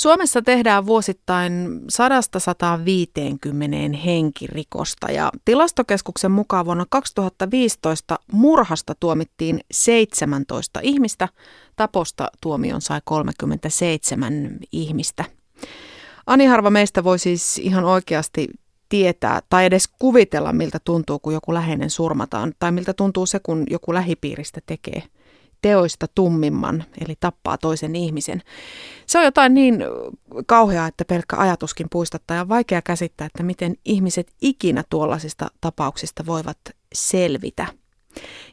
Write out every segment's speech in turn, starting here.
Suomessa tehdään vuosittain 100-150 henkirikosta ja tilastokeskuksen mukaan vuonna 2015 murhasta tuomittiin 17 ihmistä, taposta tuomion sai 37 ihmistä. Ani harva meistä voi siis ihan oikeasti tietää tai edes kuvitella, miltä tuntuu, kun joku läheinen surmataan, tai miltä tuntuu se, kun joku lähipiiristä tekee teoista tummimman, eli tappaa toisen ihmisen. Se on jotain niin kauheaa, että pelkkä ajatuskin puistattaa ja vaikea käsittää, että miten ihmiset ikinä tuollaisista tapauksista voivat selvitä.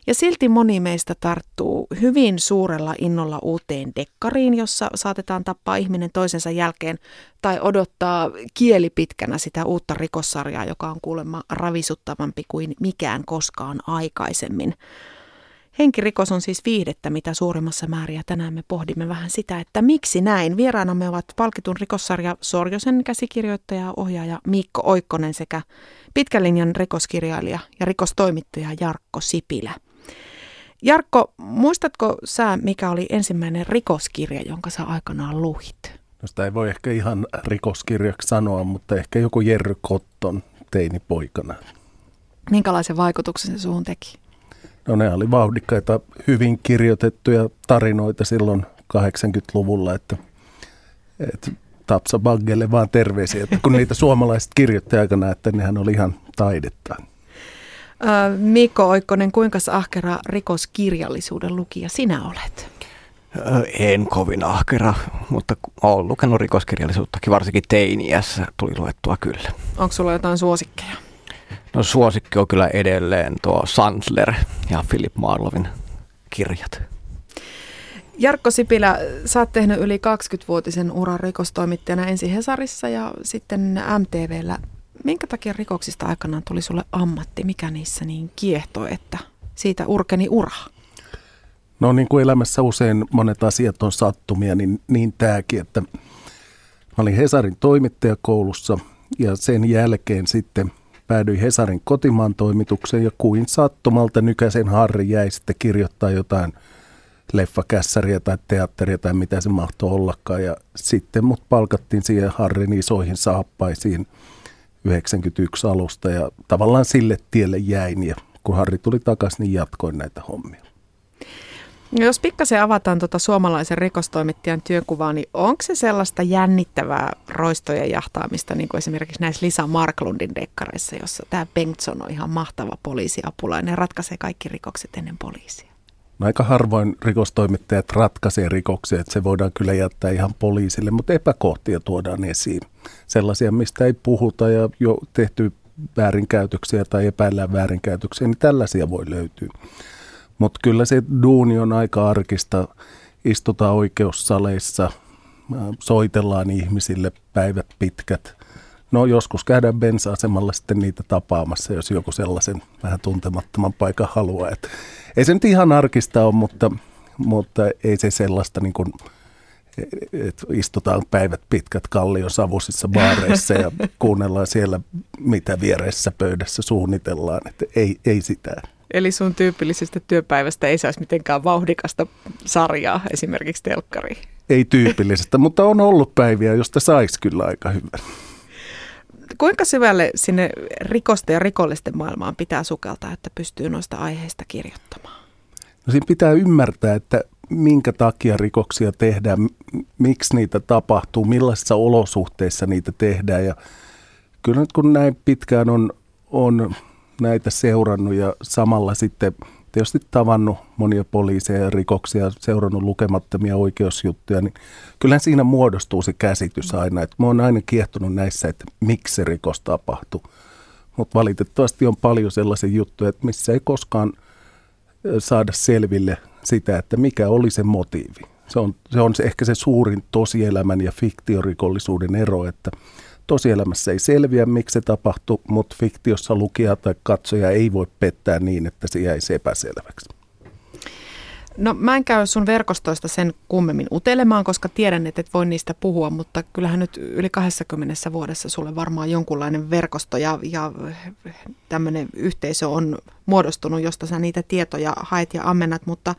Ja silti moni meistä tarttuu hyvin suurella innolla uuteen dekkariin, jossa saatetaan tappaa ihminen toisensa jälkeen tai odottaa kieli pitkänä sitä uutta rikossarjaa, joka on kuulemma ravisuttavampi kuin mikään koskaan aikaisemmin. Henkirikos on siis viihdettä mitä suurimmassa määrin ja tänään me pohdimme vähän sitä, että miksi näin. Vieraanamme ovat palkitun rikossarja Sorjosen käsikirjoittaja ohjaaja Mikko Oikkonen sekä pitkän linjan rikoskirjailija ja rikostoimittaja Jarkko Sipilä. Jarkko, muistatko sä, mikä oli ensimmäinen rikoskirja, jonka sä aikanaan luhit? No sitä ei voi ehkä ihan rikoskirjaksi sanoa, mutta ehkä joku Jerry Kotton teinipoikana. Minkälaisen vaikutuksen se suhun teki? No ne oli vauhdikkaita, hyvin kirjoitettuja tarinoita silloin 80-luvulla, että, että Tapsa Baggelle vaan terveisiä, että kun niitä suomalaiset kirjoitti aikana, että nehän oli ihan taidetta. Mikko Oikkonen, kuinka ahkera rikoskirjallisuuden lukija sinä olet? En kovin ahkera, mutta olen lukenut rikoskirjallisuuttakin, varsinkin teiniässä tuli luettua kyllä. Onko sulla jotain suosikkeja? No suosikki on kyllä edelleen tuo Sandler ja Philip Marlovin kirjat. Jarkko Sipilä, sä oot tehnyt yli 20-vuotisen uran rikostoimittajana ensin Hesarissa ja sitten MTVllä. Minkä takia rikoksista aikanaan tuli sulle ammatti? Mikä niissä niin kiehtoi, että siitä urkeni ura? No niin kuin elämässä usein monet asiat on sattumia, niin, niin tämäkin, että mä olin Hesarin toimittajakoulussa ja sen jälkeen sitten – päädyin Hesarin kotimaan toimitukseen ja kuin sattumalta Nykäsen Harri jäi sitten kirjoittaa jotain leffakässäriä tai teatteria tai mitä se mahtoi ollakaan. Ja sitten mut palkattiin siihen Harrin isoihin saappaisiin 91 alusta ja tavallaan sille tielle jäin ja kun Harri tuli takaisin, niin jatkoin näitä hommia. No jos pikkasen avataan tuota suomalaisen rikostoimittajan työkuvaa, niin onko se sellaista jännittävää roistojen jahtaamista, niin kuin esimerkiksi näissä Lisa Marklundin dekkareissa, jossa tämä Bengtson on ihan mahtava poliisiapulainen ratkaisee kaikki rikokset ennen poliisia? Aika harvoin rikostoimittajat ratkaisee rikoksia, että se voidaan kyllä jättää ihan poliisille, mutta epäkohtia tuodaan esiin. Sellaisia, mistä ei puhuta ja jo tehty väärinkäytöksiä tai epäillään väärinkäytöksiä, niin tällaisia voi löytyä. Mutta kyllä se duuni on aika arkista. Istutaan oikeussaleissa, soitellaan ihmisille päivät pitkät. No joskus käydään bensa-asemalla sitten niitä tapaamassa, jos joku sellaisen vähän tuntemattoman paikan haluaa. Et ei se nyt ihan arkista ole, mutta, mutta ei se sellaista niin kuin, että istutaan päivät pitkät kallion savusissa baareissa ja kuunnellaan siellä, mitä vieressä pöydässä suunnitellaan. Että ei, ei sitä. Eli sun tyypillisestä työpäivästä ei saisi mitenkään vauhdikasta sarjaa esimerkiksi telkkari. Ei tyypillisestä, mutta on ollut päiviä, josta saisi kyllä aika hyvän. Kuinka syvälle sinne rikosten ja rikollisten maailmaan pitää sukeltaa, että pystyy noista aiheista kirjoittamaan? No siinä pitää ymmärtää, että minkä takia rikoksia tehdään, miksi niitä tapahtuu, millaisissa olosuhteissa niitä tehdään. Ja kyllä nyt kun näin pitkään on, on näitä seurannut ja samalla sitten tietysti tavannut monia poliiseja ja rikoksia, seurannut lukemattomia oikeusjuttuja, niin kyllähän siinä muodostuu se käsitys aina. Että mä oon aina kiehtonut näissä, että miksi se rikos tapahtuu. Mutta valitettavasti on paljon sellaisia juttuja, että missä ei koskaan saada selville sitä, että mikä oli se motiivi. Se on, se on ehkä se suurin tosielämän ja fiktiorikollisuuden ero, että – tosielämässä ei selviä, miksi se tapahtui, mutta fiktiossa lukija tai katsoja ei voi pettää niin, että se jäisi epäselväksi. No mä en käy sun verkostoista sen kummemmin utelemaan, koska tiedän, että et voi niistä puhua, mutta kyllähän nyt yli 20 vuodessa sulle varmaan jonkunlainen verkosto ja, ja tämmöinen yhteisö on muodostunut, josta sä niitä tietoja haet ja ammennat, mutta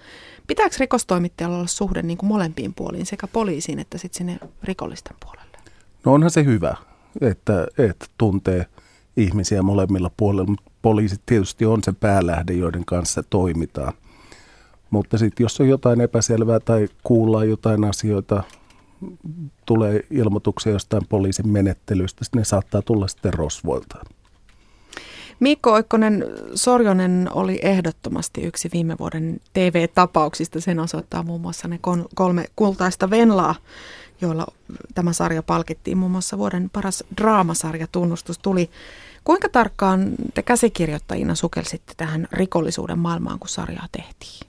pitääkö rikostoimittajalla olla suhde niin kuin molempiin puoliin, sekä poliisiin että sitten sinne rikollisten puolelle? No onhan se hyvä, että, että tuntee ihmisiä molemmilla puolilla, poliisit tietysti on se päälähde, joiden kanssa toimitaan – mutta sitten jos on jotain epäselvää tai kuullaan jotain asioita, tulee ilmoituksia jostain poliisin menettelystä, ne saattaa tulla sitten rosvoilta. Mikko Oikkonen Sorjonen oli ehdottomasti yksi viime vuoden TV-tapauksista. Sen osoittaa muun muassa ne kolme kultaista venlaa, joilla tämä sarja palkittiin. Muun muassa vuoden paras draamasarja tunnustus tuli. Kuinka tarkkaan te käsikirjoittajina sukelsitte tähän rikollisuuden maailmaan, kun sarjaa tehtiin?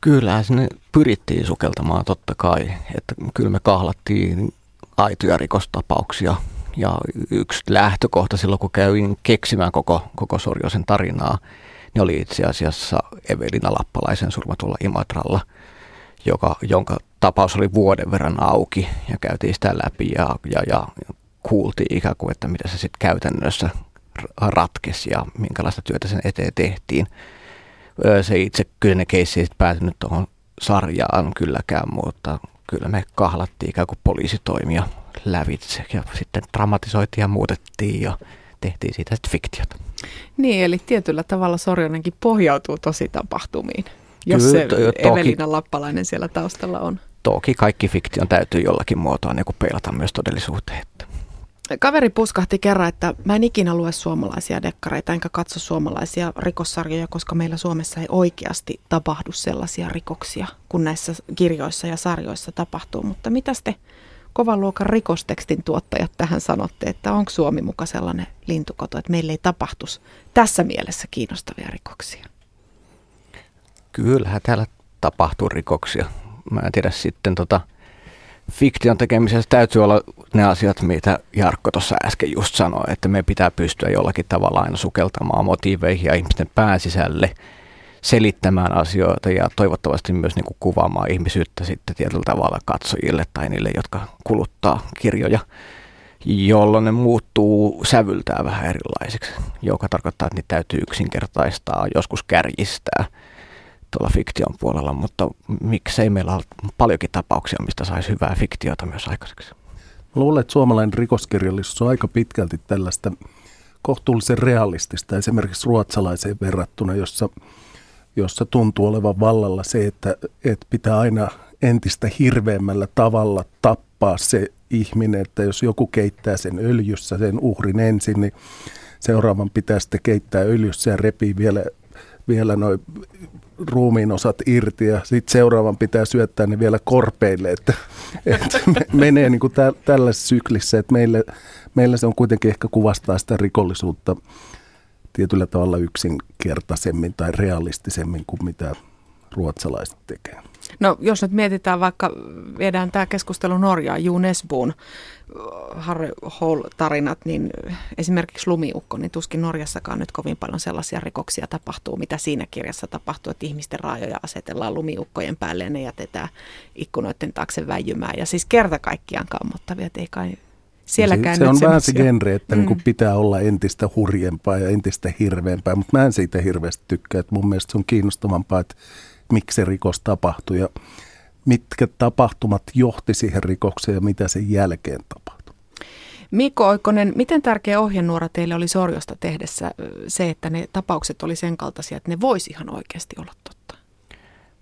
Kyllä sinne pyrittiin sukeltamaan totta kai, että kyllä me kahlattiin aitoja rikostapauksia ja yksi lähtökohta silloin, kun kävin keksimään koko, koko Sorjosen tarinaa, niin oli itse asiassa Evelina Lappalaisen surmatulla Imatralla, joka, jonka tapaus oli vuoden verran auki ja käytiin sitä läpi ja, ja, ja kuultiin ikään kuin, että mitä se sitten käytännössä ratkesi ja minkälaista työtä sen eteen tehtiin se itse kyseinen keissi ei päätynyt tuohon sarjaan kylläkään, mutta kyllä me kahlattiin ikään kuin poliisitoimia lävitse ja sitten dramatisoitiin ja muutettiin ja tehtiin siitä sitten fiktiota. Niin, eli tietyllä tavalla Sorjonenkin pohjautuu tosi tapahtumiin, jos Kyllä, se toki, Evelina Lappalainen siellä taustalla on. Toki kaikki fiktion täytyy jollakin muotoa niin peilata myös todellisuuteen. Kaveri puskahti kerran, että mä en ikinä lue suomalaisia dekkareita enkä katso suomalaisia rikossarjoja, koska meillä Suomessa ei oikeasti tapahdu sellaisia rikoksia kuin näissä kirjoissa ja sarjoissa tapahtuu. Mutta mitä te kovan luokan rikostekstin tuottajat tähän sanotte, että onko Suomi muka sellainen lintukoto, että meillä ei tapahtuisi tässä mielessä kiinnostavia rikoksia? Kyllähän täällä tapahtuu rikoksia. Mä en tiedä sitten tota, fiktion tekemisessä täytyy olla ne asiat, mitä Jarkko tuossa äsken just sanoi, että me pitää pystyä jollakin tavalla aina sukeltamaan motiiveihin ja ihmisten pääsisälle selittämään asioita ja toivottavasti myös niin kuin kuvaamaan ihmisyyttä sitten tietyllä tavalla katsojille tai niille, jotka kuluttaa kirjoja, jolloin ne muuttuu sävyltään vähän erilaisiksi, joka tarkoittaa, että niitä täytyy yksinkertaistaa, joskus kärjistää – tuolla fiktion puolella, mutta miksei meillä ole paljonkin tapauksia, mistä saisi hyvää fiktiota myös aikaiseksi. Luulen, että suomalainen rikoskirjallisuus on aika pitkälti tällaista kohtuullisen realistista, esimerkiksi ruotsalaiseen verrattuna, jossa, jossa tuntuu olevan vallalla se, että, että pitää aina entistä hirveämmällä tavalla tappaa se ihminen, että jos joku keittää sen öljyssä, sen uhrin ensin, niin seuraavan pitää sitten keittää öljyssä ja repii vielä, vielä noin ruumiin osat irti ja sitten seuraavan pitää syöttää ne vielä korpeille, että, että menee niin kuin tä, tällaisessa syklissä, että meillä, meillä se on kuitenkin ehkä kuvastaa sitä rikollisuutta tietyllä tavalla yksinkertaisemmin tai realistisemmin kuin mitä ruotsalaiset tekee. No jos nyt mietitään vaikka, viedään tämä keskustelu Norjaan, Junesbuun Harry Hall-tarinat, niin esimerkiksi Lumiukko, niin tuskin Norjassakaan nyt kovin paljon sellaisia rikoksia tapahtuu, mitä siinä kirjassa tapahtuu, että ihmisten raajoja asetellaan lumiukkojen päälle ja ne jätetään ikkunoiden taakse väijymään. Ja siis kerta kaikkiaan kammottavia, että ei kai sielläkään se, se on vähän se genre, että mm. niin pitää olla entistä hurjempaa ja entistä hirveämpää, mutta mä en siitä hirveästi tykkää. Että mun mielestä se on kiinnostavampaa, että miksi se rikos tapahtui ja mitkä tapahtumat johti siihen rikokseen ja mitä sen jälkeen tapahtui. Mikko Oikkonen, miten tärkeä ohjenuora teille oli Sorjosta tehdessä se, että ne tapaukset oli sen kaltaisia, että ne voisi ihan oikeasti olla totta?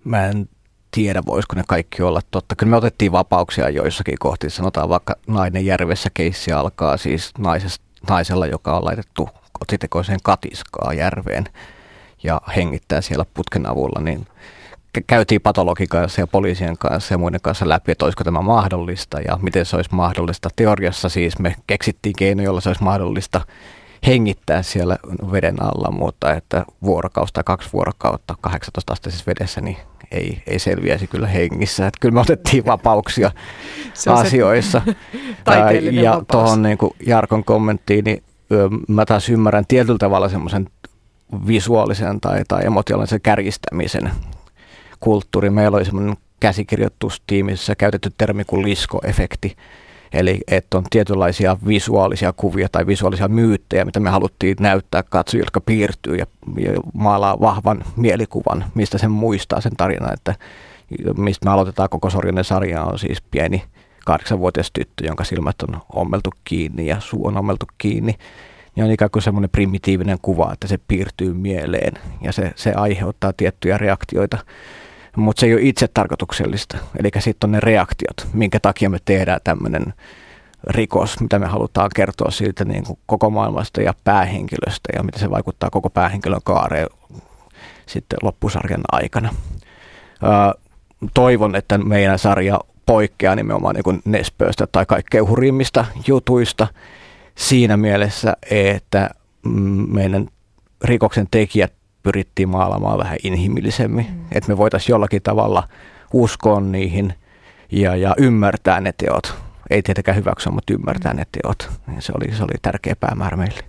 Mä en tiedä, voisiko ne kaikki olla totta. Kyllä me otettiin vapauksia joissakin kohti. Sanotaan vaikka Nainen järvessä keissi alkaa siis naisesta, naisella, joka on laitettu kotitekoiseen katiskaa järveen ja hengittää siellä putken avulla, niin käytiin patologin kanssa ja poliisien kanssa ja muiden kanssa läpi, että olisiko tämä mahdollista ja miten se olisi mahdollista. Teoriassa siis me keksittiin keino, jolla se olisi mahdollista hengittää siellä veden alla, mutta että vuorokausta tai kaksi vuorokautta 18 asteisessa vedessä, niin ei, ei selviäisi kyllä hengissä. Että kyllä me otettiin vapauksia asioissa. ja tuohon niin Jarkon kommenttiin, niin mä taas ymmärrän tietyllä tavalla semmoisen visuaalisen tai, tai emotionaalisen kärjistämisen kulttuuri. Meillä oli semmoinen käsikirjoitustiimissä käytetty termi kuin liskoefekti. Eli että on tietynlaisia visuaalisia kuvia tai visuaalisia myyttejä, mitä me haluttiin näyttää katsojille, jotka piirtyy ja, ja maalaa vahvan mielikuvan, mistä sen muistaa sen tarinan. Että mistä me aloitetaan koko Sorjonen sarja on siis pieni kahdeksanvuotias tyttö, jonka silmät on ommeltu kiinni ja suu on ommeltu kiinni. Ja on ikään kuin semmoinen primitiivinen kuva, että se piirtyy mieleen ja se, se aiheuttaa tiettyjä reaktioita. Mutta se ei ole itse tarkoituksellista. Eli sitten on ne reaktiot, minkä takia me tehdään tämmöinen rikos, mitä me halutaan kertoa siitä niin kuin koko maailmasta ja päähenkilöstä ja miten se vaikuttaa koko päähenkilön kaareen sitten loppusarjan aikana. Toivon, että meidän sarja poikkeaa nimenomaan niin Nespöstä tai kaikkein hurjimmista jutuista siinä mielessä, että meidän rikoksen tekijät pyrittiin maalaamaan vähän inhimillisemmin, mm. että me voitaisiin jollakin tavalla uskoa niihin ja, ja ymmärtää ne teot. Ei tietenkään hyväksyä, mutta ymmärtää mm. ne teot. Se oli, se oli tärkeä päämäärä meille.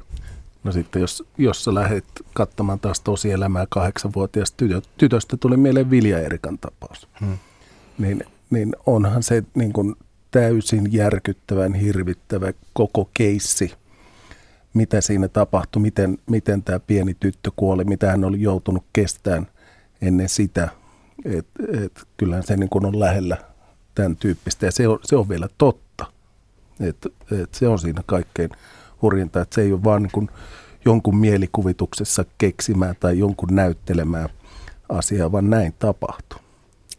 No sitten jos, jos sä lähdet katsomaan taas tosielämää kahdeksanvuotiaasta tytöstä, tuli mieleen Vilja Erikan tapaus. Hmm. Niin, niin onhan se niin kuin täysin järkyttävän hirvittävä koko keissi, mitä siinä tapahtui, miten, miten tämä pieni tyttö kuoli, mitä hän oli joutunut kestämään ennen sitä. Et, et, kyllähän se niin on lähellä tämän tyyppistä ja se on, se on vielä totta. Et, et se on siinä kaikkein hurjinta, että se ei ole vaan niin jonkun mielikuvituksessa keksimää tai jonkun näyttelemää asiaa, vaan näin tapahtuu.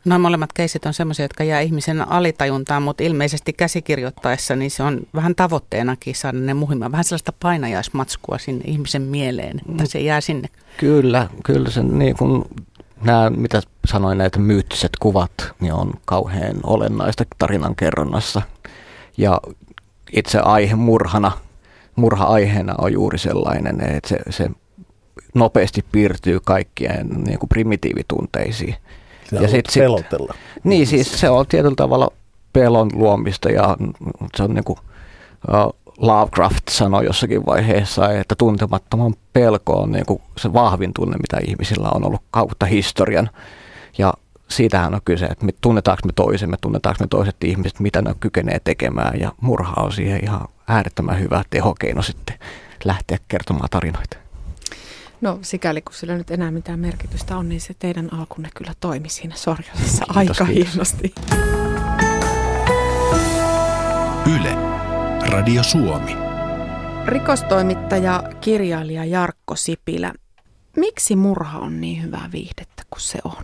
Noin molemmat keisit on sellaisia, jotka jää ihmisen alitajuntaan, mutta ilmeisesti käsikirjoittaessa niin se on vähän tavoitteenakin saada ne muhimaan. Vähän sellaista painajaismatskua sinne ihmisen mieleen, että se jää sinne. Kyllä, kyllä se niin kuin nämä, mitä sanoin, näitä myyttiset kuvat, niin on kauhean olennaista tarinan kerronnassa. Ja itse aihe murhana, murha-aiheena on juuri sellainen, että se, se nopeasti piirtyy kaikkien niin kuin primitiivitunteisiin. Ja sit, pelotella. Niin, siis se on tietyllä tavalla pelon luomista ja se on niin kuin, uh, Lovecraft sanoi jossakin vaiheessa, että tuntemattoman pelko on niin kuin se vahvin tunne, mitä ihmisillä on ollut kautta historian. Ja siitähän on kyse, että me tunnetaanko me toisemme, tunnetaanko me toiset ihmiset, mitä ne kykenee tekemään. Ja murha on siihen ihan äärettömän hyvä tehokeino sitten lähteä kertomaan tarinoita. No sikäli kun sillä nyt enää mitään merkitystä on, niin se teidän alkunne kyllä toimi siinä Sorjosessa aika kiitos. hienosti. Yle, Radio Suomi. Rikostoimittaja, kirjailija Jarkko Sipilä. Miksi murha on niin hyvää viihdettä kuin se on?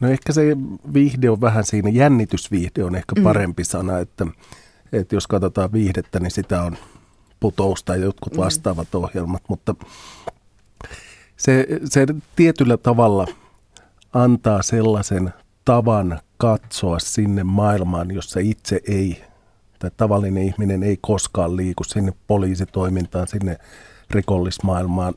No ehkä se viihde on vähän siinä, jännitysviihde on ehkä mm. parempi mm. sana, että, että jos katsotaan viihdettä, niin sitä on putousta ja jotkut mm. vastaavat mm. ohjelmat, mutta se, se tietyllä tavalla antaa sellaisen tavan katsoa sinne maailmaan, jossa itse ei, tai tavallinen ihminen ei koskaan liiku sinne poliisitoimintaan, sinne rikollismaailmaan,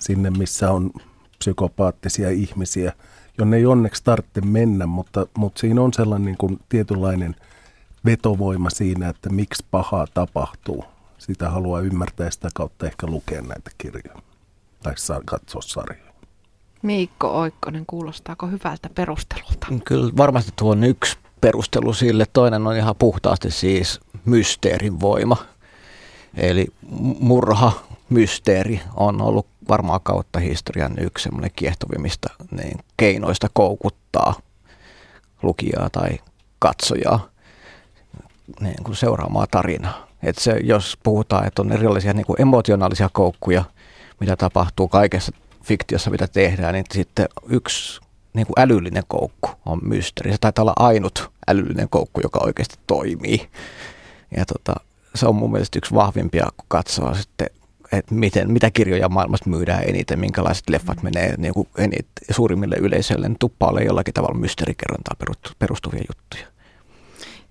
sinne missä on psykopaattisia ihmisiä, jonne ei onneksi tarvitse mennä, mutta, mutta siinä on sellainen niin kuin tietynlainen vetovoima siinä, että miksi pahaa tapahtuu. Sitä haluaa ymmärtää sitä kautta ehkä lukea näitä kirjoja tai saa katsoa sarjoja. Miikko Oikkonen, kuulostaako hyvältä perustelulta? Kyllä varmasti tuo on yksi perustelu sille. Toinen on ihan puhtaasti siis mysteerin voima. Eli murha, mysteeri on ollut varmaan kautta historian yksi semmoinen kiehtovimmista niin keinoista koukuttaa lukijaa tai katsojaa niin kuin seuraamaan tarinaa. Et se, jos puhutaan, että on erilaisia niin kuin emotionaalisia koukkuja, mitä tapahtuu kaikessa fiktiossa, mitä tehdään, niin sitten yksi niin kuin älyllinen koukku on mysteeri. Se taitaa olla ainut älyllinen koukku, joka oikeasti toimii. Ja tota, se on mun mielestä yksi vahvimpia, kun katsoo sitten, että miten, mitä kirjoja maailmassa myydään eniten, minkälaiset leffat menee niin kuin enit, suurimmille yleisöille, niin tuppaa olla jollakin tavalla mysteerikerrontaa perustuvia juttuja.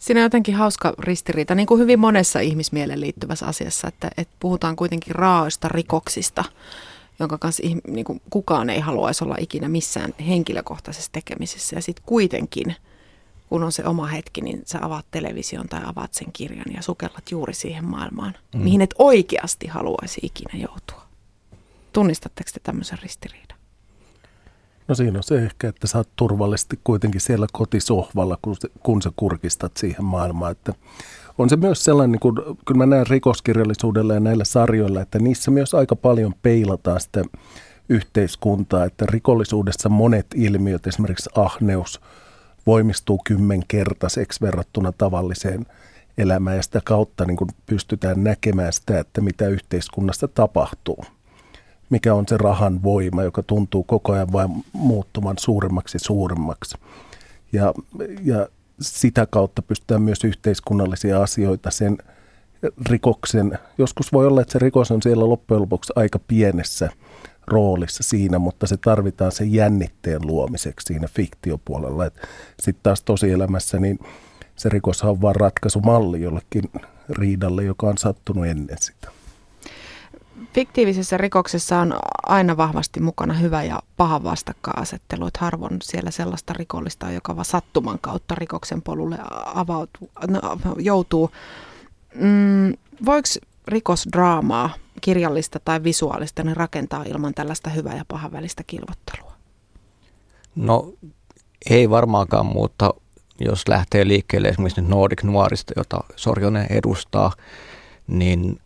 Siinä on jotenkin hauska ristiriita, niin kuin hyvin monessa ihmismielen liittyvässä asiassa, että, että puhutaan kuitenkin raaoista rikoksista, jonka kanssa niin kuin kukaan ei haluaisi olla ikinä missään henkilökohtaisessa tekemisessä. Ja sitten kuitenkin, kun on se oma hetki, niin sä avaat television tai avaat sen kirjan ja sukellat juuri siihen maailmaan, mm. mihin et oikeasti haluaisi ikinä joutua. Tunnistatteko te tämmöisen ristiriidan? No siinä on se ehkä, että sä oot turvallisesti kuitenkin siellä kotisohvalla, kun, se, kun sä kurkistat siihen maailmaan. Että on se myös sellainen, niin kun, kun mä näen rikoskirjallisuudella ja näillä sarjoilla, että niissä myös aika paljon peilataan sitä yhteiskuntaa, että rikollisuudessa monet ilmiöt, esimerkiksi ahneus, voimistuu kymmenkertaiseksi verrattuna tavalliseen elämään ja sitä kautta niin kun pystytään näkemään sitä, että mitä yhteiskunnassa tapahtuu. Mikä on se rahan voima, joka tuntuu koko ajan vain muuttuvan suuremmaksi suuremmaksi. Ja, ja sitä kautta pystytään myös yhteiskunnallisia asioita sen rikoksen, joskus voi olla, että se rikos on siellä loppujen lopuksi aika pienessä roolissa siinä, mutta se tarvitaan sen jännitteen luomiseksi siinä fiktiopuolella. Sitten taas tosielämässä niin se rikos on vain ratkaisumalli jollekin riidalle, joka on sattunut ennen sitä. Fiktiivisessä rikoksessa on aina vahvasti mukana hyvä ja paha vastakkainasettelu, että harvoin siellä sellaista rikollista, joka vaan sattuman kautta rikoksen polulle avautuu, no, joutuu. Mm, voiko rikosdraamaa, kirjallista tai visuaalista, niin rakentaa ilman tällaista hyvää ja pahan välistä kilvottelua? No ei varmaankaan, mutta jos lähtee liikkeelle esimerkiksi Nordic Nuorista, jota Sorjonen edustaa, niin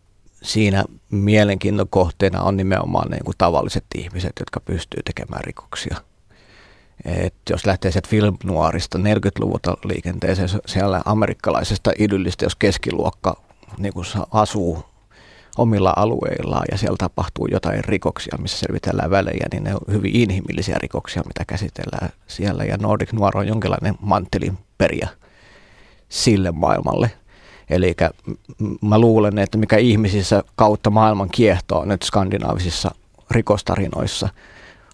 siinä mielenkiinnon kohteena on nimenomaan niin kuin tavalliset ihmiset, jotka pystyy tekemään rikoksia. Et jos lähtee sieltä film nuorista 40-luvulta liikenteeseen siellä amerikkalaisesta idyllistä, jos keskiluokka niin kuin asuu omilla alueillaan ja siellä tapahtuu jotain rikoksia, missä selvitellään välejä, niin ne on hyvin inhimillisiä rikoksia, mitä käsitellään siellä. Ja Nordic Noir on jonkinlainen manttelin periä sille maailmalle – Eli mä luulen, että mikä ihmisissä kautta maailman kiehtoo nyt skandinaavisissa rikostarinoissa,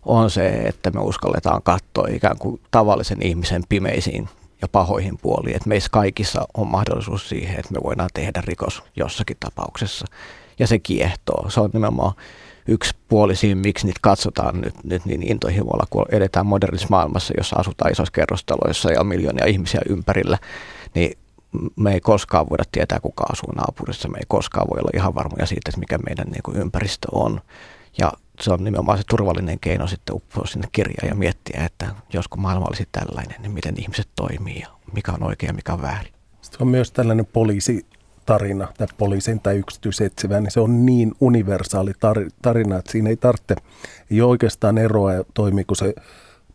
on se, että me uskalletaan katsoa ikään kuin tavallisen ihmisen pimeisiin ja pahoihin puoliin. Että meissä kaikissa on mahdollisuus siihen, että me voidaan tehdä rikos jossakin tapauksessa. Ja se kiehtoo. Se on nimenomaan yksi puoli siinä, miksi niitä katsotaan nyt, nyt niin intohimolla, kun edetään modernissa maailmassa, jossa asutaan isoissa kerrostaloissa ja on miljoonia ihmisiä ympärillä. Niin me ei koskaan voida tietää, kuka asuu naapurissa. Me ei koskaan voi olla ihan varmoja siitä, että mikä meidän niin kuin ympäristö on. Ja se on nimenomaan se turvallinen keino sitten uppoa sinne kirjaan ja miettiä, että josko maailma olisi tällainen, niin miten ihmiset toimii ja mikä on oikein ja mikä on väärin. Sitten on myös tällainen poliisitarina tai poliisin tai yksityisetsivä, niin se on niin universaali tarina, että siinä ei tarvitse, ei oikeastaan eroa toimiiko se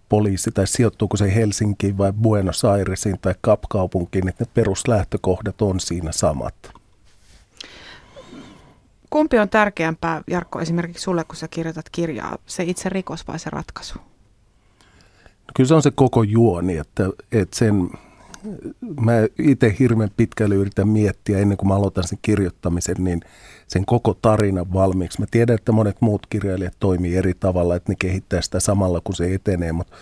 poliisi tai sijoittuuko se Helsinkiin vai Buenos Airesiin tai Kapkaupunkiin, että ne peruslähtökohdat on siinä samat. Kumpi on tärkeämpää, Jarkko, esimerkiksi sulle, kun sä kirjoitat kirjaa, se itse rikos vai se ratkaisu? Kyllä se on se koko juoni, että, että sen, mä itse hirveän pitkälle yritän miettiä ennen kuin mä aloitan sen kirjoittamisen, niin sen koko tarinan valmiiksi. Mä tiedän, että monet muut kirjailijat toimii eri tavalla, että ne kehittää sitä samalla kun se etenee, mutta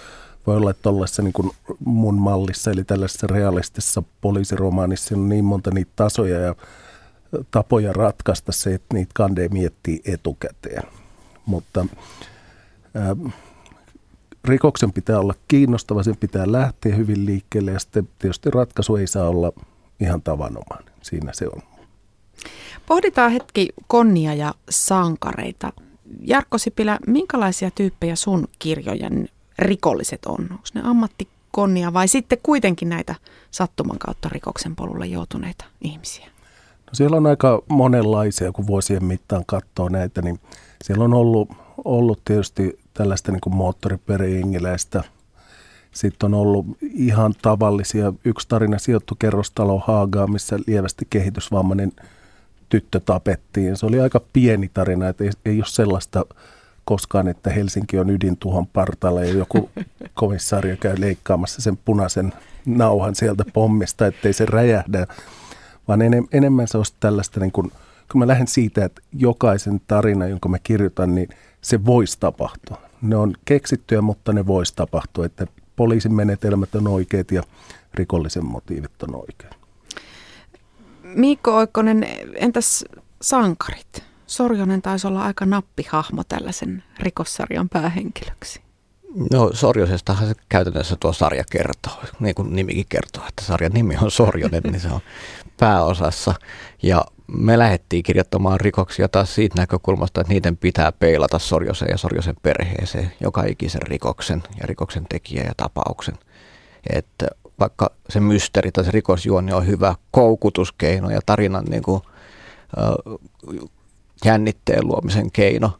voi olla, että tuollaisessa niin mun mallissa, eli tällaisessa realistisessa poliisiromaanissa on niin monta niitä tasoja ja tapoja ratkaista se, että niitä kandee miettii etukäteen. Mutta ää, rikoksen pitää olla kiinnostava, sen pitää lähteä hyvin liikkeelle ja sitten tietysti ratkaisu ei saa olla ihan tavanomainen. Siinä se on. Pohditaan hetki konnia ja sankareita. Jarkko Sipilä, minkälaisia tyyppejä sun kirjojen rikolliset on? Onko ne ammattikonnia vai sitten kuitenkin näitä sattuman kautta rikoksen polulle joutuneita ihmisiä? No siellä on aika monenlaisia, kun vuosien mittaan katsoo näitä, niin siellä on ollut, ollut tietysti tällaista niin moottoriperiingiläistä. Sitten on ollut ihan tavallisia, yksi tarina sijoittu kerrostalo Haagaa, missä lievästi kehitysvammainen tyttö tapettiin. Se oli aika pieni tarina, että ei, ei ole sellaista koskaan, että Helsinki on ydintuhon partalla ja joku komissaario käy leikkaamassa sen punaisen nauhan sieltä pommista, ettei se räjähdä, vaan enem, enemmän se olisi tällaista, niin kun, kun mä lähden siitä, että jokaisen tarina, jonka mä kirjoitan, niin se voisi tapahtua. Ne on keksittyjä, mutta ne voisi tapahtua, että poliisin menetelmät on oikeat ja rikollisen motiivit on oikeat. Miikko Oikkonen, entäs sankarit? Sorjonen taisi olla aika nappihahmo tällaisen rikossarjan päähenkilöksi. No Sorjosestahan se käytännössä tuo sarja kertoo, niin kuin nimikin kertoo, että sarjan nimi on Sorjonen, niin se on pääosassa. Ja me lähdettiin kirjoittamaan rikoksia taas siitä näkökulmasta, että niiden pitää peilata Sorjosen ja Sorjosen perheeseen, joka ikisen rikoksen ja rikoksen tekijä ja tapauksen. Että vaikka se mysteeri tai se rikosjuoni on hyvä koukutuskeino ja tarinan niin kuin, äh, jännitteen luomisen keino,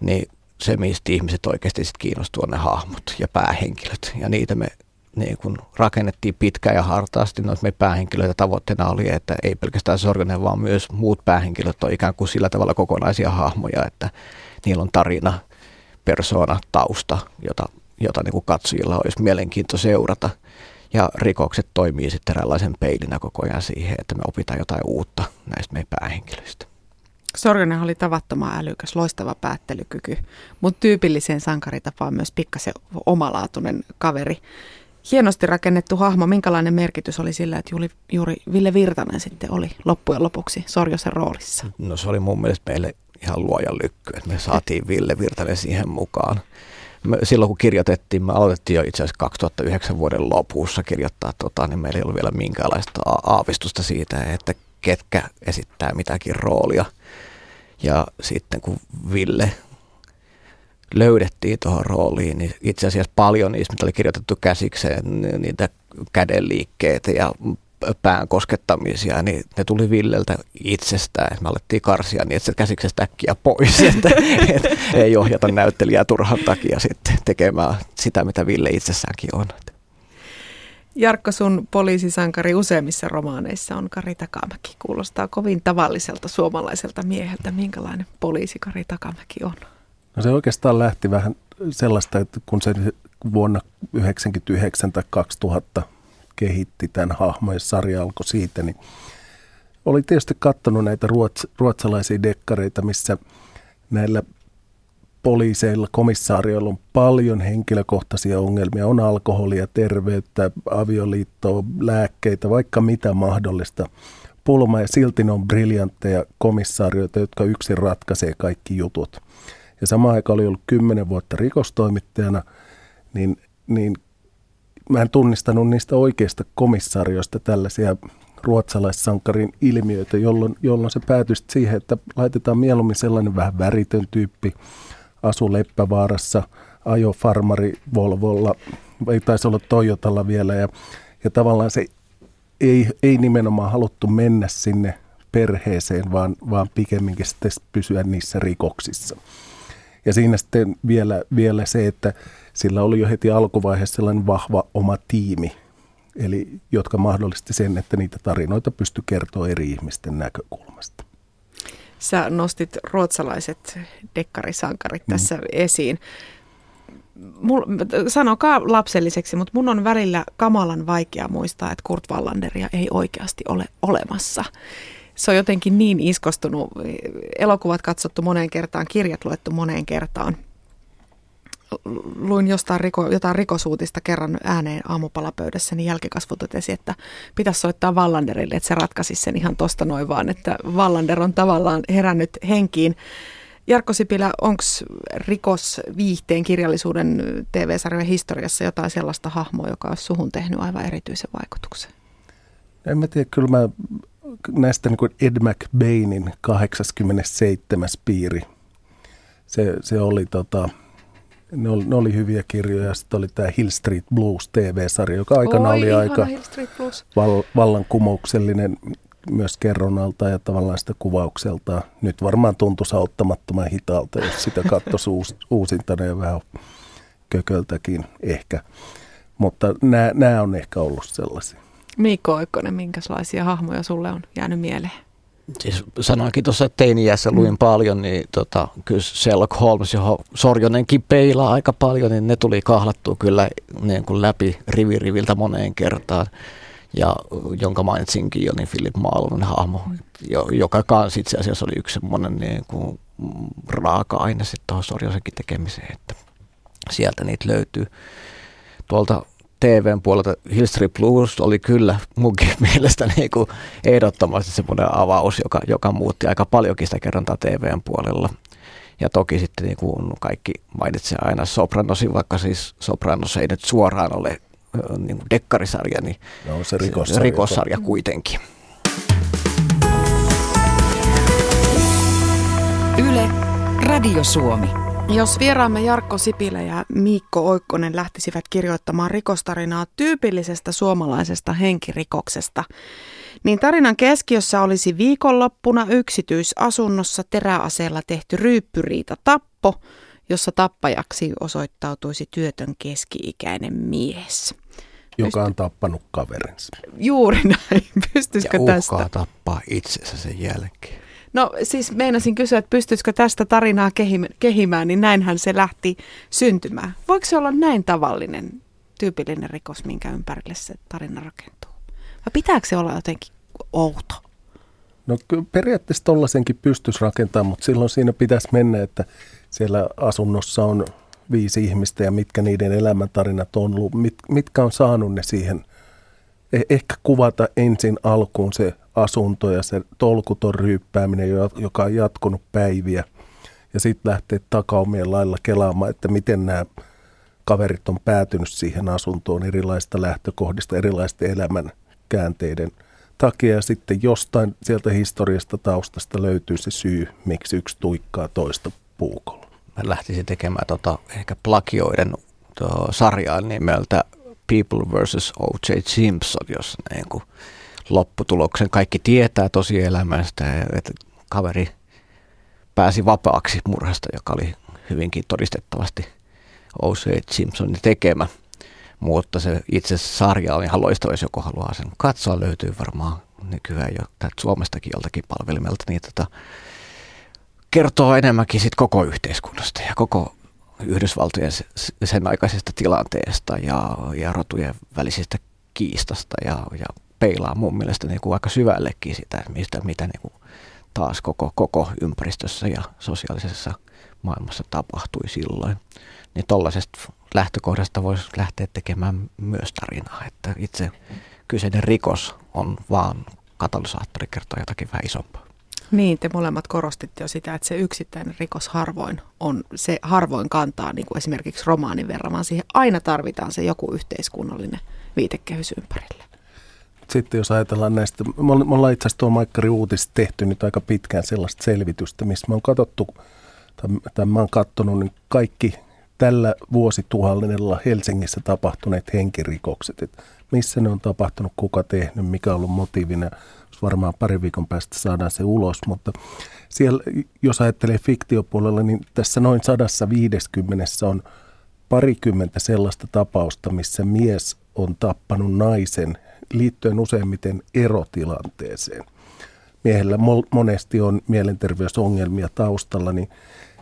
niin se, mistä ihmiset oikeasti sit kiinnostuu, on ne hahmot ja päähenkilöt. Ja niitä me niin kun rakennettiin pitkään ja hartaasti. Noita me päähenkilöitä tavoitteena oli, että ei pelkästään Sorjonen, vaan myös muut päähenkilöt on ikään kuin sillä tavalla kokonaisia hahmoja, että niillä on tarina, persoona, tausta, jota, jota niin kuin katsojilla olisi mielenkiinto seurata. Ja rikokset toimii sitten eräänlaisen peilinä koko ajan siihen, että me opitaan jotain uutta näistä meidän päähenkilöistä. Sorjonen oli tavattoman älykäs, loistava päättelykyky, mutta tyypilliseen sankaritapaan myös pikkasen omalaatuinen kaveri. Hienosti rakennettu hahmo, minkälainen merkitys oli sillä, että juuri, juuri Ville Virtanen sitten oli loppujen lopuksi Sorjosen roolissa? No se oli mun mielestä meille ihan luojan lykky, että me saatiin Ville Virtanen siihen mukaan. Me, silloin kun kirjoitettiin, me aloitettiin jo itse asiassa 2009 vuoden lopussa kirjoittaa, tota, niin meillä ei ollut vielä minkäänlaista aavistusta siitä, että ketkä esittää mitäkin roolia. Ja sitten kun Ville löydettiin tuohon rooliin, niin itse asiassa paljon niistä, mitä oli kirjoitettu käsikseen, niitä kädenliikkeitä ja pään koskettamisia, niin ne tuli Villeltä itsestään. Me alettiin karsia niin, että se käsiksestä äkkiä pois, että, että ei ohjata näyttelijää turhan takia sitten tekemään sitä, mitä Ville itsessäänkin on. Jarkko, sun poliisisankari useimmissa romaaneissa on Kari Takamäki. Kuulostaa kovin tavalliselta suomalaiselta mieheltä. Minkälainen poliisi Kari Takamäki on? No se oikeastaan lähti vähän sellaista, että kun se vuonna 1999 tai 2000 kehitti tämän hahmon ja sarja alkoi siitä, niin oli tietysti katsonut näitä ruots, ruotsalaisia dekkareita, missä näillä poliiseilla, komissaarioilla on paljon henkilökohtaisia ongelmia. On alkoholia, terveyttä, avioliittoa, lääkkeitä, vaikka mitä mahdollista pulma ja silti ne on briljantteja komissaarioita, jotka yksin ratkaisee kaikki jutut. Ja samaan aikaan oli ollut kymmenen vuotta rikostoimittajana, niin, niin mä en tunnistanut niistä oikeista komissaarioista tällaisia ruotsalaissankarin ilmiöitä, jolloin, jolloin se päätyi siihen, että laitetaan mieluummin sellainen vähän väritön tyyppi, asu Leppävaarassa, ajo farmari Volvolla, ei taisi olla Toyotalla vielä, ja, ja tavallaan se ei, ei nimenomaan haluttu mennä sinne perheeseen, vaan, vaan pikemminkin sitten pysyä niissä rikoksissa. Ja siinä sitten vielä, vielä se, että sillä oli jo heti alkuvaiheessa sellainen vahva oma tiimi, eli jotka mahdollisti sen, että niitä tarinoita pystyi kertoa eri ihmisten näkökulmasta. Sä nostit ruotsalaiset dekkarisankarit mm. tässä esiin. Mul, sanokaa lapselliseksi, mutta mun on välillä kamalan vaikea muistaa, että Kurt Wallanderia ei oikeasti ole olemassa se on jotenkin niin iskostunut. Elokuvat katsottu moneen kertaan, kirjat luettu moneen kertaan. Luin jostain riko, jotain rikosuutista kerran ääneen aamupalapöydässä, niin jälkikasvu totesi, että pitäisi soittaa Vallanderille, että se ratkaisi sen ihan tosta noin vaan, että Vallander on tavallaan herännyt henkiin. Jarkko Sipilä, onko rikosviihteen kirjallisuuden TV-sarjojen historiassa jotain sellaista hahmoa, joka on suhun tehnyt aivan erityisen vaikutuksen? En mä tiedä, kyllä mä näistä niin kuin Ed McBainin 87. piiri. Se, se oli tota, ne oli, ne oli hyviä kirjoja. Sitten oli tämä Hill Street Blues TV-sarja, joka aikana Oi, oli aika val, vallankumouksellinen myös kerronnalta ja tavallaan sitä kuvaukselta. Nyt varmaan tuntui auttamattoman hitaalta, jos sitä katsoisi uus, uusintana ja vähän kököltäkin ehkä. Mutta nämä on ehkä ollut sellaisia. Mikko Oikkonen, minkälaisia hahmoja sulle on jäänyt mieleen? Siis sanoinkin tuossa, että teini-iässä luin mm. paljon, niin tota, kyllä Sherlock Holmes, johon Sorjonenkin peilaa aika paljon, niin ne tuli kahlattua kyllä niin kuin läpi riviriviltä moneen kertaan. Ja jonka mainitsinkin jo, niin Philip Marlowen hahmo, joka kanssa itse asiassa oli yksi semmoinen niin kuin raaka-aine sitten tuohon Sorjosenkin tekemiseen, että sieltä niitä löytyy. Tuolta TVn puolelta Hill Street Blues oli kyllä munkin mielestä niin kuin ehdottomasti semmoinen avaus, joka, joka muutti aika paljonkin sitä kerrontaa TVn puolella. Ja toki sitten niin kuin kaikki mainitsee aina Sopranosin, vaikka siis Sopranos ei nyt suoraan ole niin kuin dekkarisarja, niin no, se rikossarja, rikossarja kuitenkin. Yle, Radio Suomi. Jos vieraamme Jarkko Sipilä ja Miikko Oikkonen lähtisivät kirjoittamaan rikostarinaa tyypillisestä suomalaisesta henkirikoksesta, niin tarinan keskiössä olisi viikonloppuna yksityisasunnossa teräaseella tehty ryyppyriita tappo, jossa tappajaksi osoittautuisi työtön keski-ikäinen mies. Joka on tappanut kaverinsa. Juuri näin. Pystyisikö ja tästä? tappaa itsensä sen jälkeen. No siis meinasin kysyä, että pystyisikö tästä tarinaa kehimään, niin näinhän se lähti syntymään. Voiko se olla näin tavallinen, tyypillinen rikos, minkä ympärille se tarina rakentuu? Vai pitääkö se olla jotenkin outo? No periaatteessa tollaisenkin pystyisi rakentamaan, mutta silloin siinä pitäisi mennä, että siellä asunnossa on viisi ihmistä ja mitkä niiden elämäntarinat on ollut, mit, mitkä on saanut ne siihen. Eh, ehkä kuvata ensin alkuun se asunto ja se tolkuton ryyppääminen, joka on jatkunut päiviä. Ja sitten lähtee takaumien lailla kelaamaan, että miten nämä kaverit on päätynyt siihen asuntoon erilaista lähtökohdista, erilaisten elämän käänteiden takia. Ja sitten jostain sieltä historiasta taustasta löytyy se syy, miksi yksi tuikkaa toista puukolla. Mä lähtisin tekemään tota, ehkä plagioiden sarjaa nimeltä People vs. O.J. Simpson, jossa niin kuin lopputuloksen kaikki tietää tosielämästä, että kaveri pääsi vapaaksi murhasta, joka oli hyvinkin todistettavasti O.J. Simpsonin tekemä. Mutta se itse sarja on ihan loistava, jos joku haluaa sen katsoa. Löytyy varmaan nykyään jo Suomestakin joltakin palvelimelta. Niin tota, kertoo enemmänkin sit koko yhteiskunnasta ja koko Yhdysvaltojen sen aikaisesta tilanteesta ja, ja rotujen välisistä kiistasta ja, ja peilaa mun mielestä niin kuin aika syvällekin sitä, mistä, mitä niin kuin taas koko, koko ympäristössä ja sosiaalisessa maailmassa tapahtui silloin. Niin tollaisesta lähtökohdasta voisi lähteä tekemään myös tarinaa, että itse kyseinen rikos on vaan katalysaattori kertoo jotakin vähän isompaa. Niin, te molemmat korostitte jo sitä, että se yksittäinen rikos harvoin on, se harvoin kantaa niin kuin esimerkiksi romaanin verran, vaan siihen aina tarvitaan se joku yhteiskunnallinen viitekehys ympärille. Sitten jos ajatellaan näistä, me ollaan itse asiassa tuolla Maikkari Uutis tehty nyt aika pitkään sellaista selvitystä, missä mä oon katsottu, tai mä oon katsonut niin kaikki tällä vuosituhannella Helsingissä tapahtuneet henkirikokset, että missä ne on tapahtunut, kuka tehnyt, mikä on ollut motiivina. Varmaan pari viikon päästä saadaan se ulos, mutta siellä, jos ajattelee fiktiopuolella, niin tässä noin 150 on parikymmentä sellaista tapausta, missä mies on tappanut naisen liittyen useimmiten erotilanteeseen. Miehellä monesti on mielenterveysongelmia taustalla, niin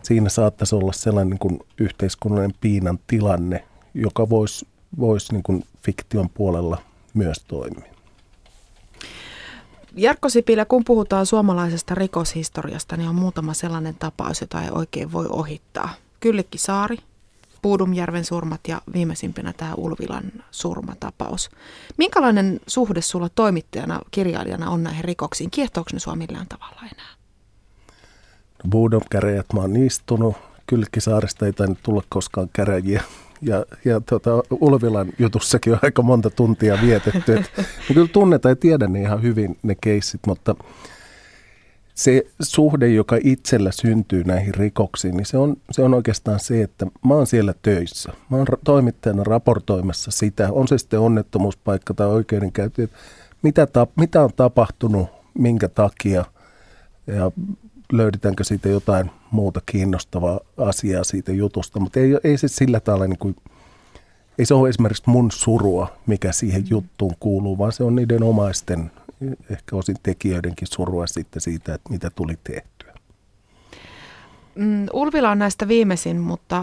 siinä saattaisi olla sellainen niin kuin yhteiskunnallinen piinan tilanne, joka voisi vois niin kuin fiktion puolella myös toimia. Jarkko Sipilä, kun puhutaan suomalaisesta rikoshistoriasta, niin on muutama sellainen tapaus, jota ei oikein voi ohittaa. Kyllikki Saari, Puudumjärven surmat ja viimeisimpänä tämä Ulvilan surmatapaus. Minkälainen suhde sulla toimittajana, kirjailijana on näihin rikoksiin? Kiehtooko ne sua millään tavalla enää? Puudum käräjät mä oon istunut. Kylkisaaresta ei tainnut tulla koskaan käräjiä. Ja, ja tuota, Ulvilan jutussakin on aika monta tuntia vietetty. Et, kyllä tunnetaan ja tiedän ne ihan hyvin ne keissit, mutta se suhde, joka itsellä syntyy näihin rikoksiin, niin se on, se on oikeastaan se, että mä oon siellä töissä. Mä oon toimittajana raportoimassa sitä, on se sitten onnettomuuspaikka tai oikeudenkäynti, mitä, ta, mitä on tapahtunut, minkä takia ja löydetäänkö siitä jotain muuta kiinnostavaa asiaa siitä jutusta. Mutta ei, ei se sillä tavalla niin kuin, ei se ole esimerkiksi mun surua, mikä siihen juttuun kuuluu, vaan se on niiden omaisten ehkä osin tekijöidenkin surua sitten siitä, että mitä tuli tehtyä. Mm, Ulvila on näistä viimeisin, mutta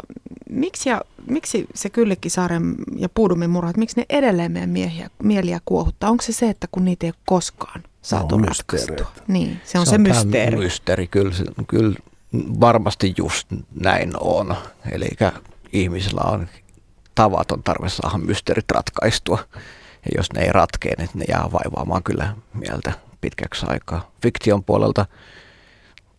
miksi, ja, miksi se Kyllikkisaaren ja Puudumin murhat, miksi ne edelleen meidän miehiä, mieliä kuohuttaa? Onko se se, että kun niitä ei ole koskaan saatu no, ratkaistua? Niin, se on se, se on mysteeri. mysteeri, kyllä, kyllä varmasti just näin on. Eli ihmisillä on tavaton tarve saada mysteerit ratkaistua. Ja jos ne ei ratkee, niin ne jää vaivaamaan kyllä mieltä pitkäksi aikaa. Fiktion puolelta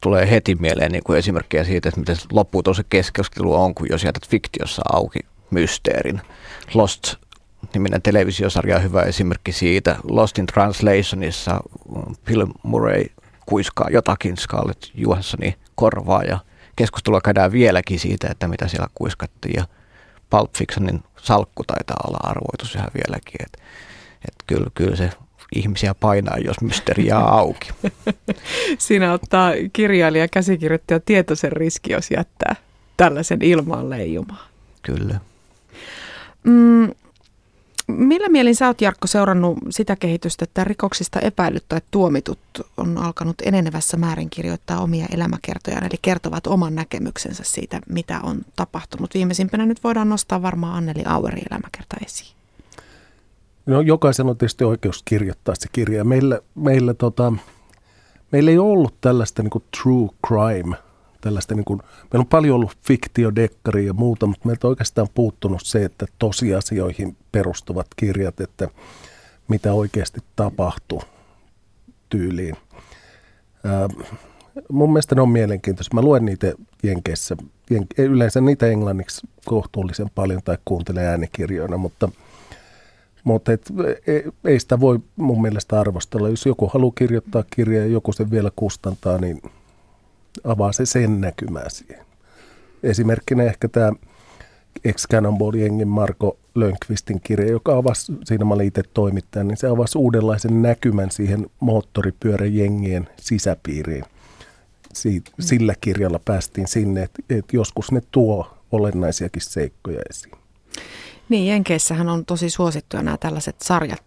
tulee heti mieleen niin kuin esimerkkejä siitä, että miten loppuu se keskustelu on, kun jos jätät fiktiossa auki mysteerin. Lost niminen televisiosarja on hyvä esimerkki siitä. Lost in Translationissa Bill Murray kuiskaa jotakin Scarlett Johanssonin korvaa ja keskustelua käydään vieläkin siitä, että mitä siellä kuiskattiin ja Pulp Fictionin salkku taitaa olla arvoitus ihan vieläkin, että et kyllä, kyllä se ihmisiä painaa, jos mysteeri jää auki. Siinä ottaa kirjailija käsikirjoittaja tietoisen riski, jos jättää tällaisen ilmaan leijumaan. Kyllä. Mm, millä mielin sä oot Jarkko seurannut sitä kehitystä, että rikoksista epäilyt tai tuomitut on alkanut enenevässä määrin kirjoittaa omia elämäkertojaan, eli kertovat oman näkemyksensä siitä, mitä on tapahtunut. Viimeisimpänä nyt voidaan nostaa varmaan Anneli Auerin elämäkerta esiin. No jokaisen on tietysti oikeus kirjoittaa se kirja. Meillä, meillä, tota, meillä ei ollut tällaista niin true crime, tällaista niin kuin, meillä on paljon ollut fiktiodekkari ja muuta, mutta meiltä on oikeastaan puuttunut se, että tosiasioihin perustuvat kirjat, että mitä oikeasti tapahtuu tyyliin. Ää, mun mielestä ne on mielenkiintoisia. Mä luen niitä Jenkeissä, yleensä niitä englanniksi kohtuullisen paljon tai kuuntelen äänikirjoina, mutta – mutta et, ei, ei sitä voi mun mielestä arvostella. Jos joku haluaa kirjoittaa kirjaa ja joku sen vielä kustantaa, niin avaa se sen näkymää siihen. Esimerkkinä ehkä tämä ex jengin Marko Lönkvistin kirja, joka avasi, siinä mä olin itse toimittaja, niin se avasi uudenlaisen näkymän siihen moottoripyöräjengien sisäpiiriin. Sillä kirjalla päästiin sinne, että, että joskus ne tuo olennaisiakin seikkoja esiin. Niin, Jenkeissähän on tosi suosittuja nämä tällaiset sarjat,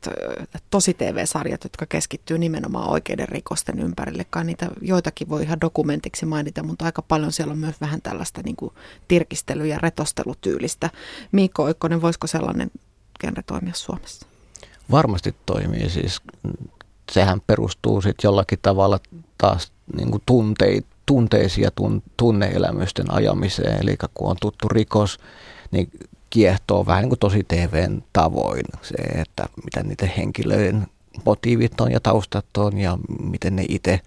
tosi TV-sarjat, jotka keskittyy nimenomaan oikeiden rikosten ympärille. Kai niitä joitakin voi ihan dokumentiksi mainita, mutta aika paljon siellä on myös vähän tällaista niin kuin tirkistely- ja retostelutyylistä. Miikko Oikkonen, voisiko sellainen genre toimia Suomessa? Varmasti toimii. Siis sehän perustuu sitten jollakin tavalla taas niin kuin tuntei, tunteisiin ja tun, tunneelämysten ajamiseen. Eli kun on tuttu rikos, niin kiehtoo vähän niin kuin tosi TVn tavoin se, että mitä niiden henkilöiden motiivit on ja taustat on ja miten ne itse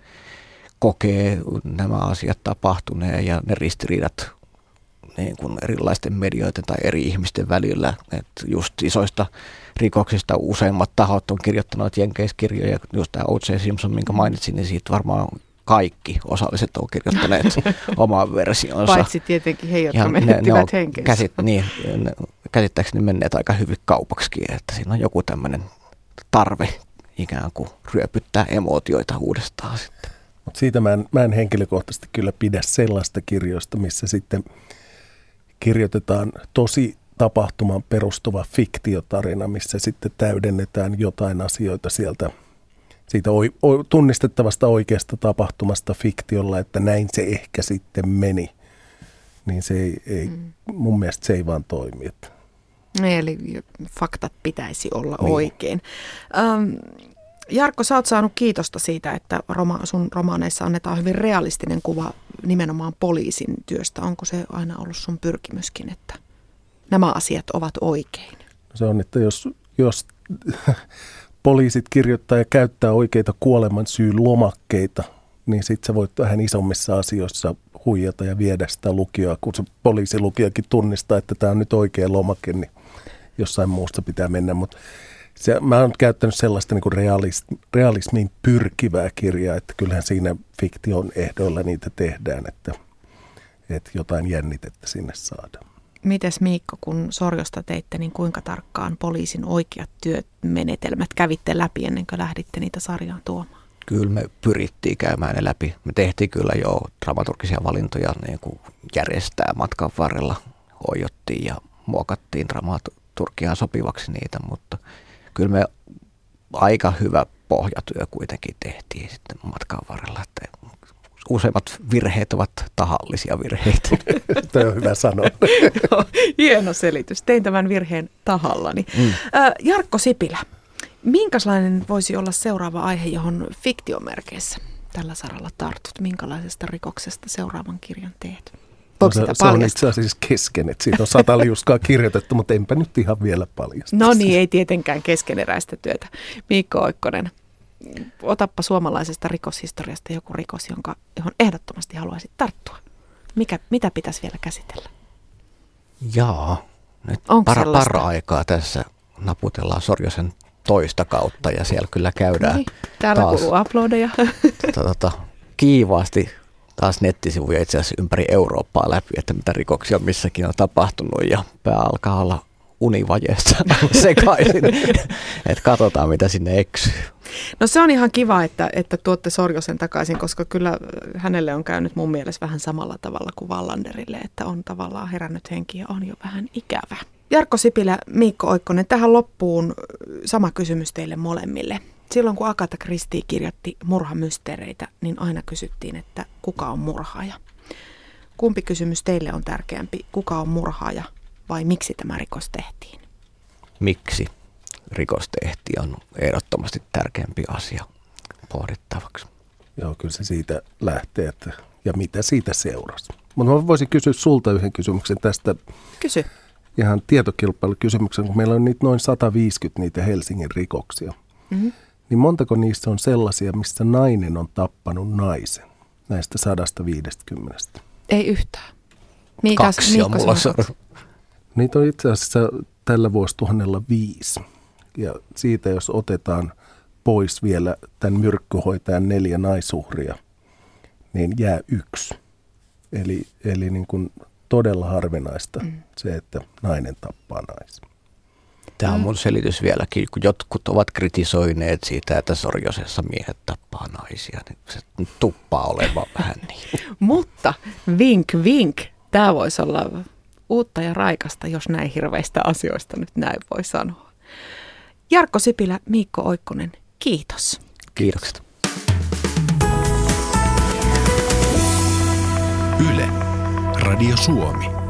kokee nämä asiat tapahtuneen ja ne ristiriidat niin kuin erilaisten medioiden tai eri ihmisten välillä. Että just isoista rikoksista useimmat tahot on kirjoittanut jenkeiskirjoja, just tämä O.J. Simpson, minkä mainitsin, niin siitä varmaan kaikki osalliset on kirjoittaneet oman versionsa. Paitsi tietenkin he, jotka ja menettivät ne, ne käsit, niin, ne, käsittääkseni menneet aika hyvin kaupaksi, että siinä on joku tämmöinen tarve ikään kuin ryöpyttää emootioita uudestaan sitten. Mut siitä mä en, mä en henkilökohtaisesti kyllä pidä sellaista kirjoista, missä sitten kirjoitetaan tosi tapahtumaan perustuva fiktiotarina, missä sitten täydennetään jotain asioita sieltä siitä tunnistettavasta oikeasta tapahtumasta fiktiolla, että näin se ehkä sitten meni, niin se ei, ei mm. mun mielestä se ei vaan toimi. Että. Niin, eli faktat pitäisi olla niin. oikein. Ähm, Jarkko, sä oot saanut kiitosta siitä, että roma, sun romaaneissa annetaan hyvin realistinen kuva nimenomaan poliisin työstä. Onko se aina ollut sun pyrkimyskin, että nämä asiat ovat oikein? Se on, että jos, jos poliisit kirjoittaa ja käyttää oikeita kuoleman syyn lomakkeita, niin sitten sä voit vähän isommissa asioissa huijata ja viedä sitä lukioa, kun se poliisilukijakin tunnistaa, että tämä on nyt oikea lomake, niin jossain muusta pitää mennä. Mutta se, mä oon käyttänyt sellaista niin realist, realismiin pyrkivää kirjaa, että kyllähän siinä fiktion ehdoilla niitä tehdään, että, että jotain jännitettä sinne saadaan. Mites Miikko, kun Sorjosta teitte, niin kuinka tarkkaan poliisin oikeat työmenetelmät kävitte läpi ennen kuin lähditte niitä sarjaan tuomaan? Kyllä me pyrittiin käymään ne läpi. Me tehtiin kyllä jo dramaturgisia valintoja niin kuin järjestää matkan varrella. Hoijottiin ja muokattiin dramaturgiaan sopivaksi niitä, mutta kyllä me aika hyvä pohjatyö kuitenkin tehtiin sitten matkan varrella. Että useimmat virheet ovat tahallisia virheitä. Tämä on hyvä sanoa. Hieno selitys. Tein tämän virheen tahallani. Mm. Jarkko Sipilä, minkälainen voisi olla seuraava aihe, johon fiktiomerkeissä tällä saralla tartut? Minkälaisesta rikoksesta seuraavan kirjan teet? no se, se on itse asiassa kesken, että siitä on sata liuskaa kirjoitettu, mutta enpä nyt ihan vielä paljasta. No niin, ei tietenkään keskeneräistä työtä. Miikko Oikkonen, otappa suomalaisesta rikoshistoriasta joku rikos, jonka, johon ehdottomasti haluaisit tarttua. Mikä, mitä pitäisi vielä käsitellä? Jaa, nyt para, para aikaa tässä naputellaan Sorjosen toista kautta ja siellä kyllä käydään Niin, täällä taas. kuuluu uploadeja. tota, tota, kiivaasti taas nettisivuja itse asiassa ympäri Eurooppaa läpi, että mitä rikoksia missäkin on tapahtunut ja pää alkaa olla univajeessa sekaisin. että katsotaan mitä sinne eksyy. No se on ihan kiva, että, että tuotte Sorjosen takaisin, koska kyllä hänelle on käynyt mun mielestä vähän samalla tavalla kuin Vallanderille, että on tavallaan herännyt henki ja on jo vähän ikävä. Jarkko Sipilä, Miikko Oikkonen, tähän loppuun sama kysymys teille molemmille. Silloin kun Agatha Christie kirjoitti murhamysteereitä, niin aina kysyttiin, että kuka on murhaaja. Kumpi kysymys teille on tärkeämpi, kuka on murhaaja vai miksi tämä rikos tehtiin? Miksi rikos tehtiin on ehdottomasti tärkeämpi asia pohdittavaksi. Joo, kyllä se siitä lähtee, että, ja mitä siitä seurasi. Mutta mä voisin kysyä sulta yhden kysymyksen tästä Kysy. ihan tietokilpailukysymyksen, kun meillä on niitä noin 150 niitä Helsingin rikoksia. Mm-hmm. Niin montako niistä on sellaisia, missä nainen on tappanut naisen näistä 150? Ei yhtään. Miika, Kaksi on mulla. Niitä on itse asiassa tällä vuosituhannella viisi. Ja siitä jos otetaan pois vielä tämän myrkkyhoitajan neljä naisuhria, niin jää yksi. Eli, eli niin kuin todella harvinaista mm. se, että nainen tappaa naisen. Tämä on mun selitys vieläkin, kun jotkut ovat kritisoineet siitä, että Sorjosessa miehet tappaa naisia, niin se tuppaa olemaan vähän niin. Mutta vink vink, tämä voisi olla uutta ja raikasta, jos näin hirveistä asioista nyt näin voi sanoa. Jarkko Sipilä, Miikko Oikkonen, kiitos. Kiitokset. Yle, Radio Suomi.